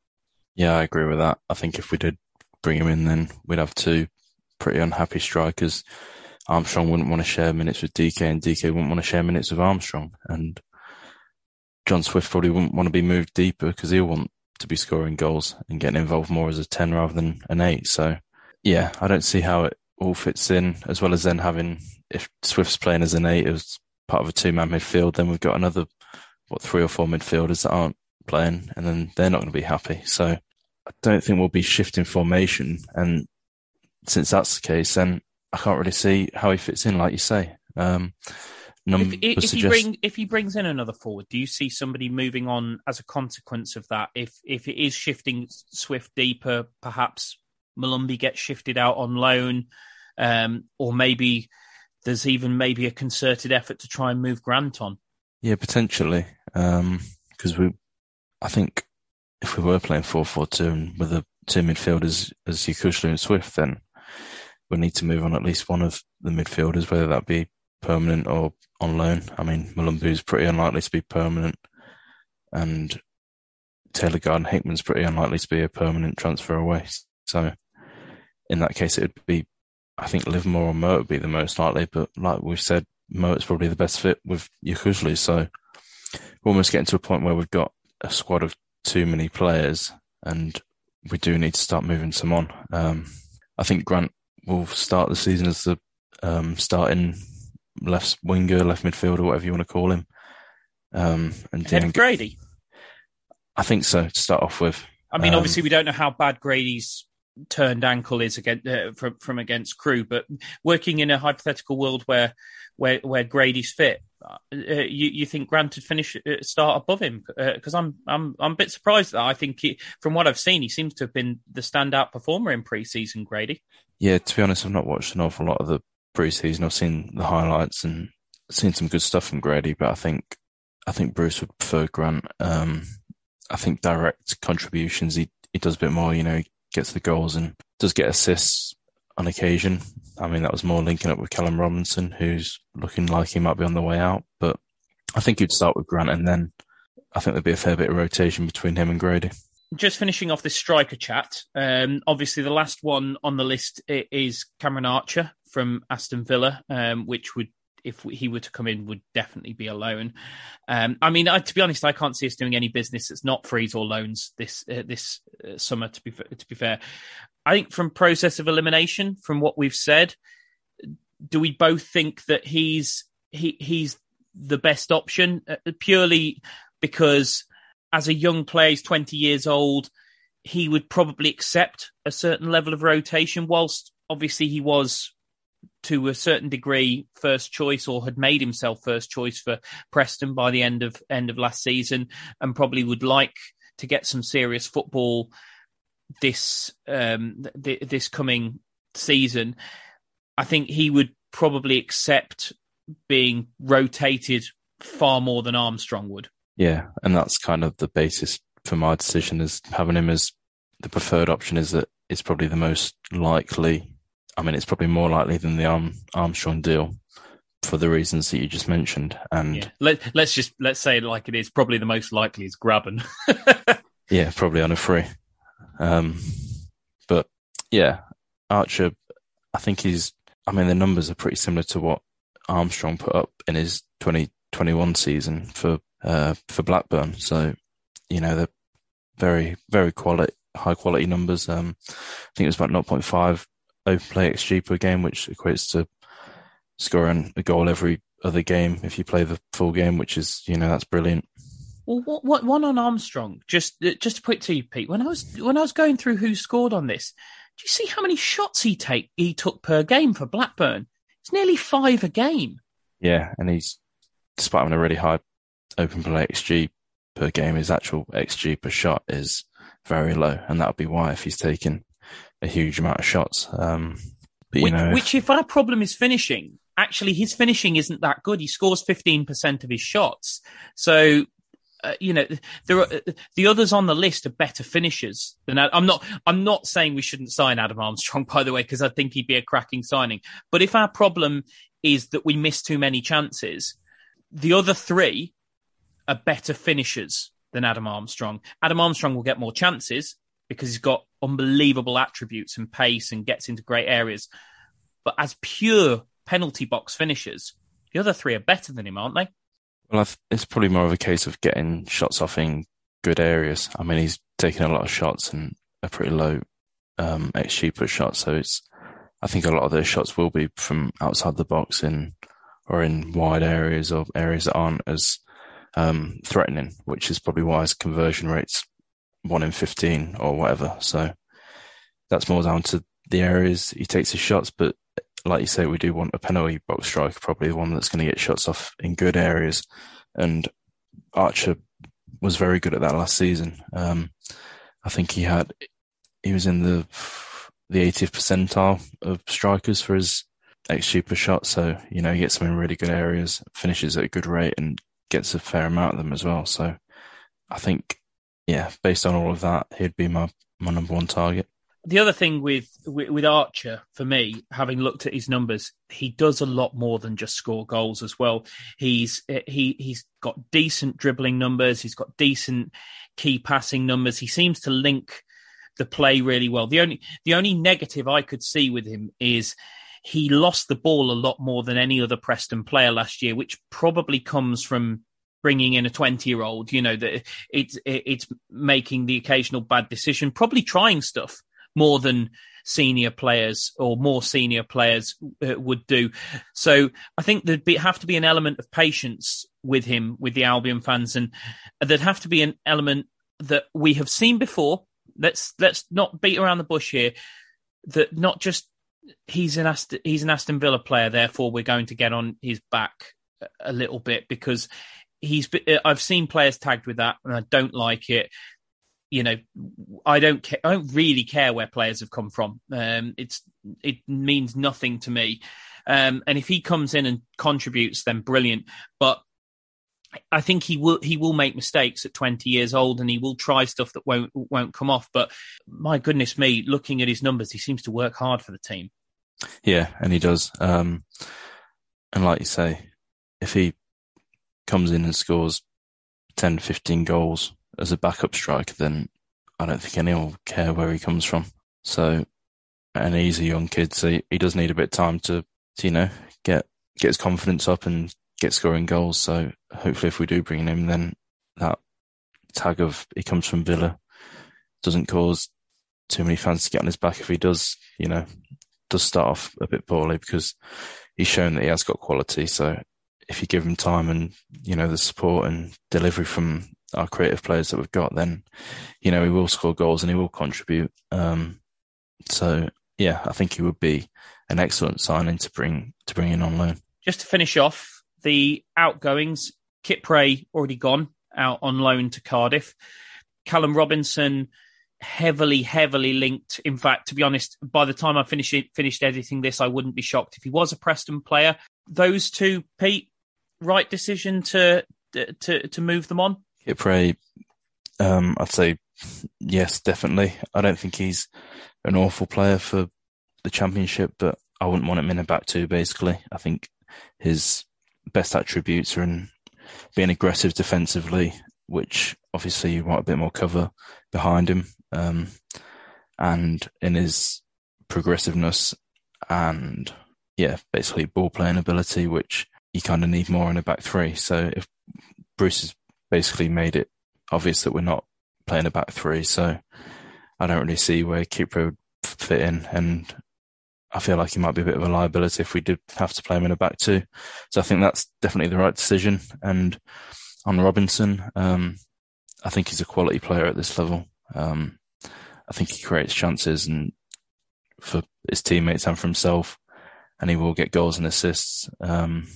Yeah, I agree with that. I think if we did bring him in, then we'd have two pretty unhappy strikers. Armstrong wouldn't want to share minutes with DK, and DK wouldn't want to share minutes with Armstrong. And John Swift probably wouldn't want to be moved deeper because he'll want to be scoring goals and getting involved more as a 10 rather than an 8. So, yeah, I don't see how it all fits in, as well as then having, if Swift's playing as an 8 as part of a two man midfield, then we've got another, what, three or four midfielders that aren't playing, and then they're not going to be happy. So, I don't think we'll be shifting formation. And since that's the case, then I can't really see how he fits in, like you say. Um, if, if, suggest. he bring if he brings in another forward, do you see somebody moving on as a consequence of that? If if it is shifting Swift deeper, perhaps Molumby gets shifted out on loan, um, or maybe there's even maybe a concerted effort to try and move Grant on. Yeah, potentially. Because we, I think, if we were playing four four two and with the two midfielders as Yokuslu and Swift, then we need to move on at least one of the midfielders, whether that be permanent or on loan. I mean, Molumby is pretty unlikely to be permanent, and Taylor Gardner-Hickman's pretty unlikely to be a permanent transfer away. So, in that case, it would be, I think, Livermore or Mo would be the most likely. But like we've said, is probably the best fit with Yokuslu. So, we're almost getting to a point where we've got a squad of too many players, and we do need to start moving some on. Um, I think Grant will start the season as the um, starting left winger, left midfielder, whatever you want to call him. Um, and Head of Grady. I think so. To start off with, I mean, Um, obviously, we don't know how bad Grady's turned ankle is against uh, from from against Crewe, but working in a hypothetical world where where where Grady's fit, uh, you you think Grant would finish uh, start above him? Because I'm I'm I'm a bit surprised that I think he, from what I've seen, he seems to have been the standout performer in pre-season. Grady. yeah. To be honest, I've not watched an awful lot of the preseason. I've seen the highlights and seen some good stuff from Grady, but I think I think Bruce would prefer Grant. Um, I think direct contributions, he he does a bit more. You know, he gets the goals and does get assists on occasion. I mean, that was more linking up with Callum Robinson, who's looking like he might be on the way out. But I think he'd start with Grant, and then I think there'd be a fair bit of rotation between him and Grady. just finishing off this striker chat. Um, obviously, the last one on the list is Cameron Archer from Aston Villa, um, which would, if he were to come in, would definitely be a loan. Um, I mean, I, to be honest, I can't see us doing any business that's not freeze or loans this uh, this uh, summer. To be to be fair, I think from process of elimination, from what we've said, do we both think that he's he he's the best option? Uh, purely because as a young player, he's 20 years old, he would probably accept a certain level of rotation, whilst obviously he was to a certain degree first choice or had made himself first choice for Preston by the end of end of last season and probably would like to get some serious football this um th- this coming season I think he would probably accept being rotated far more than Armstrong would Yeah, and that's kind of the basis for my decision is having him as the preferred option is that it's probably the most likely. I mean, it's probably more likely than the Arm, Armstrong deal for the reasons that you just mentioned. And Yeah. Let, let's just let's say like it is. Probably the most likely is Grabban. Yeah, probably on a free. Um, but yeah, Archer, I think he's, I mean, the numbers are pretty similar to what Armstrong put up in his 2021 season for, uh, for Blackburn. So, you know, they're very, very quality, high quality numbers. Um, I think it was about 0.5 open play XG per game, which equates to scoring a goal every other game if you play the full game, which is, you know, that's brilliant. Well, what, what one on Armstrong? Just just to put it to you, Pete. When I was when I was going through who scored on this, do you see how many shots he take he took per game for Blackburn? It's nearly five a game. Yeah, and he's despite having a really high open play XG per game, his actual XG per shot is very low, and that would be why if he's taking a huge amount of shots. Um, but you which, know, if- which, if our problem is finishing, actually his finishing isn't that good. He scores fifteen percent of his shots, so. Uh, you know, there are the others on the list are better finishers than Ad- I'm not. I'm not saying we shouldn't sign Adam Armstrong, by the way, because I think he'd be a cracking signing. But if our problem is that we miss too many chances, the other three are better finishers than Adam Armstrong. Adam Armstrong will get more chances because he's got unbelievable attributes and pace and gets into great areas. But as pure penalty box finishers, the other three are better than him, aren't they? Well, I've, it's probably more of a case of getting shots off in good areas. I mean, he's taking a lot of shots and a pretty low um, XG per shot, so it's. I think a lot of those shots will be from outside the box in or in wide areas or areas that aren't as um, threatening, which is probably why his conversion rate's one in 15 or whatever. So that's more down to the areas he takes his shots. But like you say, we do want a penalty box striker, probably the one that's going to get shots off in good areas. And Archer was very good at that last season. Um, I think he had he was in the the 80th percentile of strikers for his XG per shot. So you know he gets them in really good areas, finishes at a good rate, and gets a fair amount of them as well. So I think, yeah, based on all of that, he'd be my my number one target the other thing with, with, with Archer for me, having looked at his numbers, he does a lot more than just score goals as well. He's eh, he he's got decent dribbling numbers. He's got decent key passing numbers. He seems to link the play really well. The only the only negative I could see with him is he lost the ball a lot more than any other Preston player last year, which probably comes from bringing in a 20 year old, you know, that it's, it's making the occasional bad decision, probably trying stuff more than senior players or more senior players uh, would do. So I think there'd be, have to be an element of patience with him, with the Albion fans, and there'd have to be an element that we have seen before. Let's let's not beat around the bush here. That not just he's an Aston, he's an Aston Villa player, therefore we're going to get on his back a little bit because he's. I've seen players tagged with that, and I don't like it you know, I don't care. I don't really care where players have come from. Um, it's it means nothing to me. Um, and if he comes in and contributes, then brilliant. But I think he will he will make mistakes at 20 years old, and he will try stuff that won't won't come off. But my goodness me, looking at his numbers, he seems to work hard for the team. Yeah, and he does. Um, and like you say, if he comes in and scores 10, 15 goals as a backup striker, then I don't think anyone will care where he comes from. So, and he's a young kid, so he does need a bit of time to, to, you know, get get his confidence up and get scoring goals. So hopefully, if we do bring him, then that tag of he comes from Villa doesn't cause too many fans to get on his back if he does, you know, does start off a bit poorly because he's shown that he has got quality. So if you give him time and you know the support and delivery from our creative players that we've got, then you know he will score goals and he will contribute. Um, so yeah, I think he would be an excellent signing to bring to bring in on loan. Just to finish off the outgoings, Kit Pray already gone out on loan to Cardiff. Callum Robinson heavily, heavily linked. In fact, to be honest, by the time I finished finished editing this, I wouldn't be shocked if he was a Preston player. Those two, Pete, right decision to to to move them on? Kipre, um, I'd say yes, definitely. I don't think he's an awful player for the championship, but I wouldn't want him in a back two. Basically, I think his best attributes are in being aggressive defensively, which obviously you want a bit more cover behind him, um, and in his progressiveness and yeah, basically ball playing ability, which you kind of need more in a back three. So if Bruce has basically made it obvious that we're not playing a back three, so I don't really see where Kipre would fit in, and I feel like he might be a bit of a liability if we did have to play him in a back two. So I think that's definitely the right decision. And on Robinson, um, I think he's a quality player at this level. Um, I think he creates chances and for his teammates and for himself, and he will get goals and assists. Um,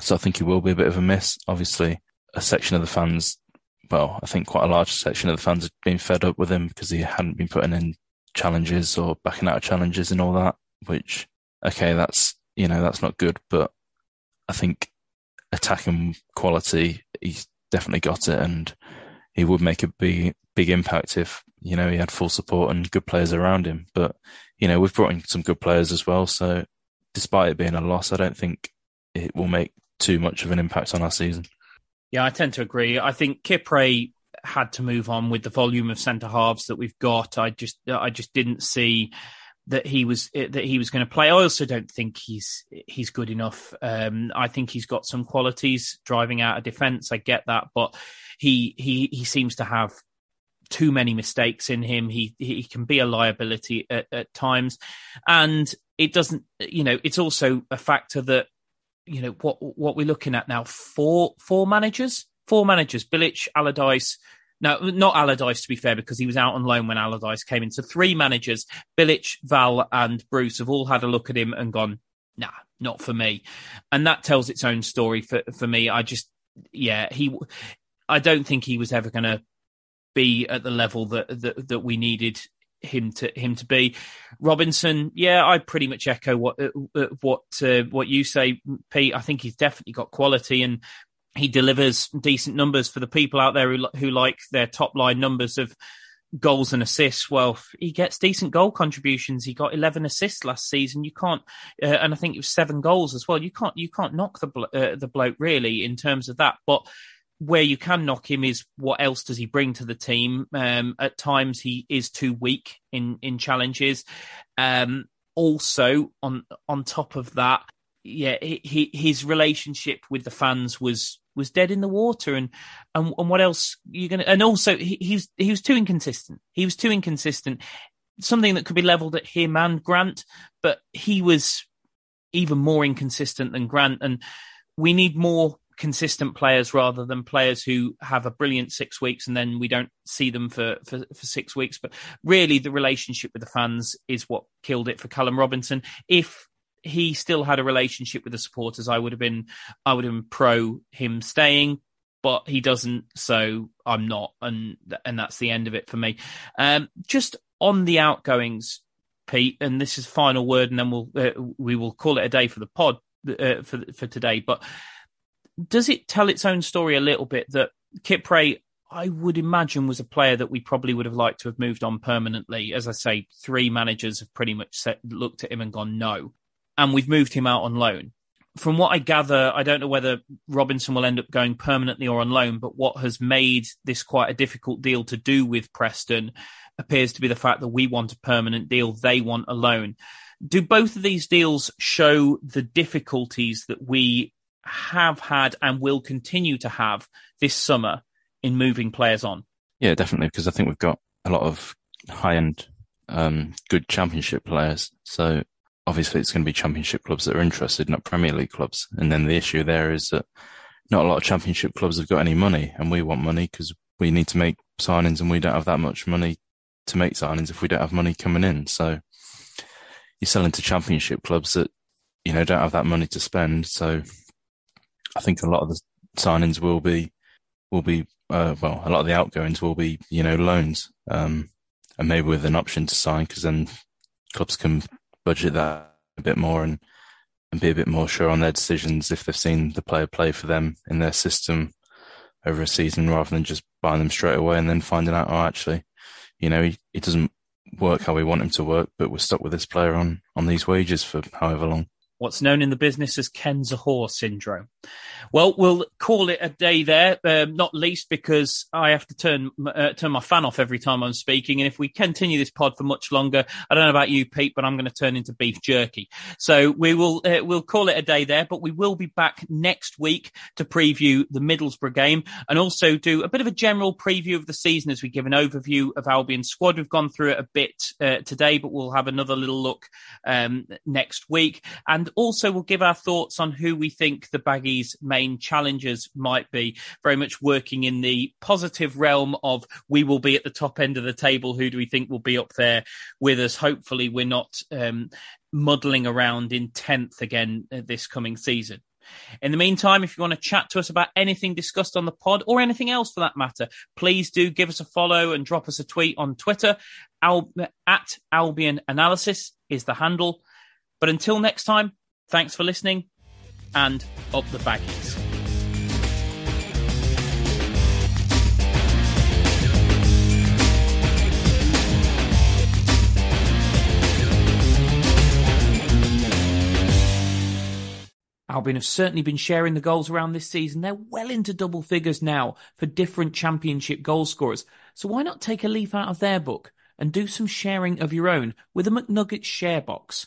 so I think he will be a bit of a miss. Obviously, a section of the fans, well, I think quite a large section of the fans had been fed up with him because he hadn't been putting in challenges or backing out of challenges and all that, which, okay, that's, you know, that's not good, but I think attacking quality, he's definitely got it and he would make a big, big impact if, you know, he had full support and good players around him. But, you know, we've brought in some good players as well. So despite it being a loss, I don't think it will make too much of an impact on our season. Yeah, I tend to agree. I think Kipre had to move on with the volume of centre halves that we've got. I just, I just didn't see that he was that he was going to play. I also don't think he's he's good enough. Um, I think he's got some qualities driving out a defence. I get that, but he he he seems to have too many mistakes in him. He he can be a liability at, at times, and it doesn't. You know, it's also a factor that you know what what we're looking at now. Four four managers, four managers: Bilic, Allardyce. No, not Allardyce to be fair, because he was out on loan when Allardyce came in. So three managers: Bilic, Val, and Bruce have all had a look at him and gone, nah, not for me. And that tells its own story for, for me. I just, yeah, he, I don't think he was ever going to be at the level that, that, that we needed him to him to be. Robinson, yeah, I pretty much echo what uh, uh, what uh, what you say, Pete. I think he's definitely got quality and he delivers decent numbers for the people out there who who like their top line numbers of goals and assists. Well, he gets decent goal contributions. He got 11 assists last season. You can't, uh, and I think it was seven goals as well. You can't, you can't knock the uh, the bloke really in terms of that. But where you can knock him is what else does he bring to the team? Um, at times he is too weak in in challenges. Um, also on on top of that, yeah, he, his relationship with the fans was was dead in the water, and and, and what else you gonna? And also, he, he was he was too inconsistent. He was too inconsistent. Something that could be leveled at him and Grant, but he was even more inconsistent than Grant, and we need more consistent players rather than players who have a brilliant six weeks and then we don't see them for, for, for, six weeks. But really, the relationship with the fans is what killed it for Callum Robinson. If he still had a relationship with the supporters, I would have been I would have been pro him staying, but he doesn't, so I'm not, and and that's the end of it for me. Um, just on the outgoings, Pete, and this is final word, and then we'll uh, we will call it a day for the pod uh, for for today. But does it tell its own story a little bit that Kipre? I would imagine was a player that we probably would have liked to have moved on permanently. As I say, three managers have pretty much set, looked at him and gone no and we've moved him out on loan. From what I gather, I don't know whether Robinson will end up going permanently or on loan, but what has made this quite a difficult deal to do with Preston appears to be the fact that we want a permanent deal, they want a loan. Do both of these deals show the difficulties that we have had and will continue to have this summer in moving players on? Yeah, definitely, because I think we've got a lot of high end, um, good championship players. So obviously it's going to be championship clubs that are interested, not Premier League clubs. And then the issue there is that not a lot of championship clubs have got any money and we want money because we need to make signings and we don't have that much money to make signings if we don't have money coming in. So you're selling to championship clubs that, you know, don't have that money to spend. So I think a lot of the signings will be, will be, uh, well, a lot of the outgoings will be, you know, loans, um, and maybe with an option to sign because then clubs can budget that a bit more and and be a bit more sure on their decisions if they've seen the player play for them in their system over a season rather than just buying them straight away and then finding out, oh, actually, you know, he doesn't work how we want him to work, but we're stuck with this player on, on these wages for however long what's known in the business as Ken Zohore syndrome. Well, we'll call it a day there, um, not least because I have to turn uh, turn my fan off every time I'm speaking. And if we continue this pod for much longer, I don't know about you, Pete, but I'm going to turn into beef jerky. So we will uh, we'll call it a day there, but we will be back next week to preview the Middlesbrough game and also do a bit of a general preview of the season as we give an overview of Albion's squad. We've gone through it a bit uh, today, but we'll have another little look um, next week and also we'll give our thoughts on who we think the Baggies' main challengers might be. Very much working in the positive realm of we will be at the top end of the table. Who do we think will be up there with us? Hopefully, we're not um, muddling around in 10th again uh, this coming season. In the meantime, if you want to chat to us about anything discussed on the pod or anything else for that matter, please do give us a follow and drop us a tweet on Twitter. Al- at Albion Analysis is the handle. But until next time, Thanks for listening and up the baggies. Albion have certainly been sharing the goals around this season. They're well into double figures now for different championship goal scorers. So why not take a leaf out of their book and do some sharing of your own with a McNuggets share box?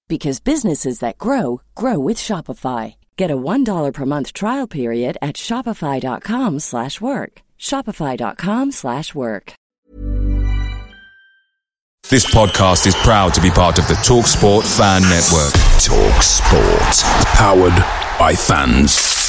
because businesses that grow grow with Shopify. Get a $1 per month trial period at shopify.com/work. shopify.com/work. This podcast is proud to be part of the TalkSport Fan Network. Talk Sport. Powered by fans.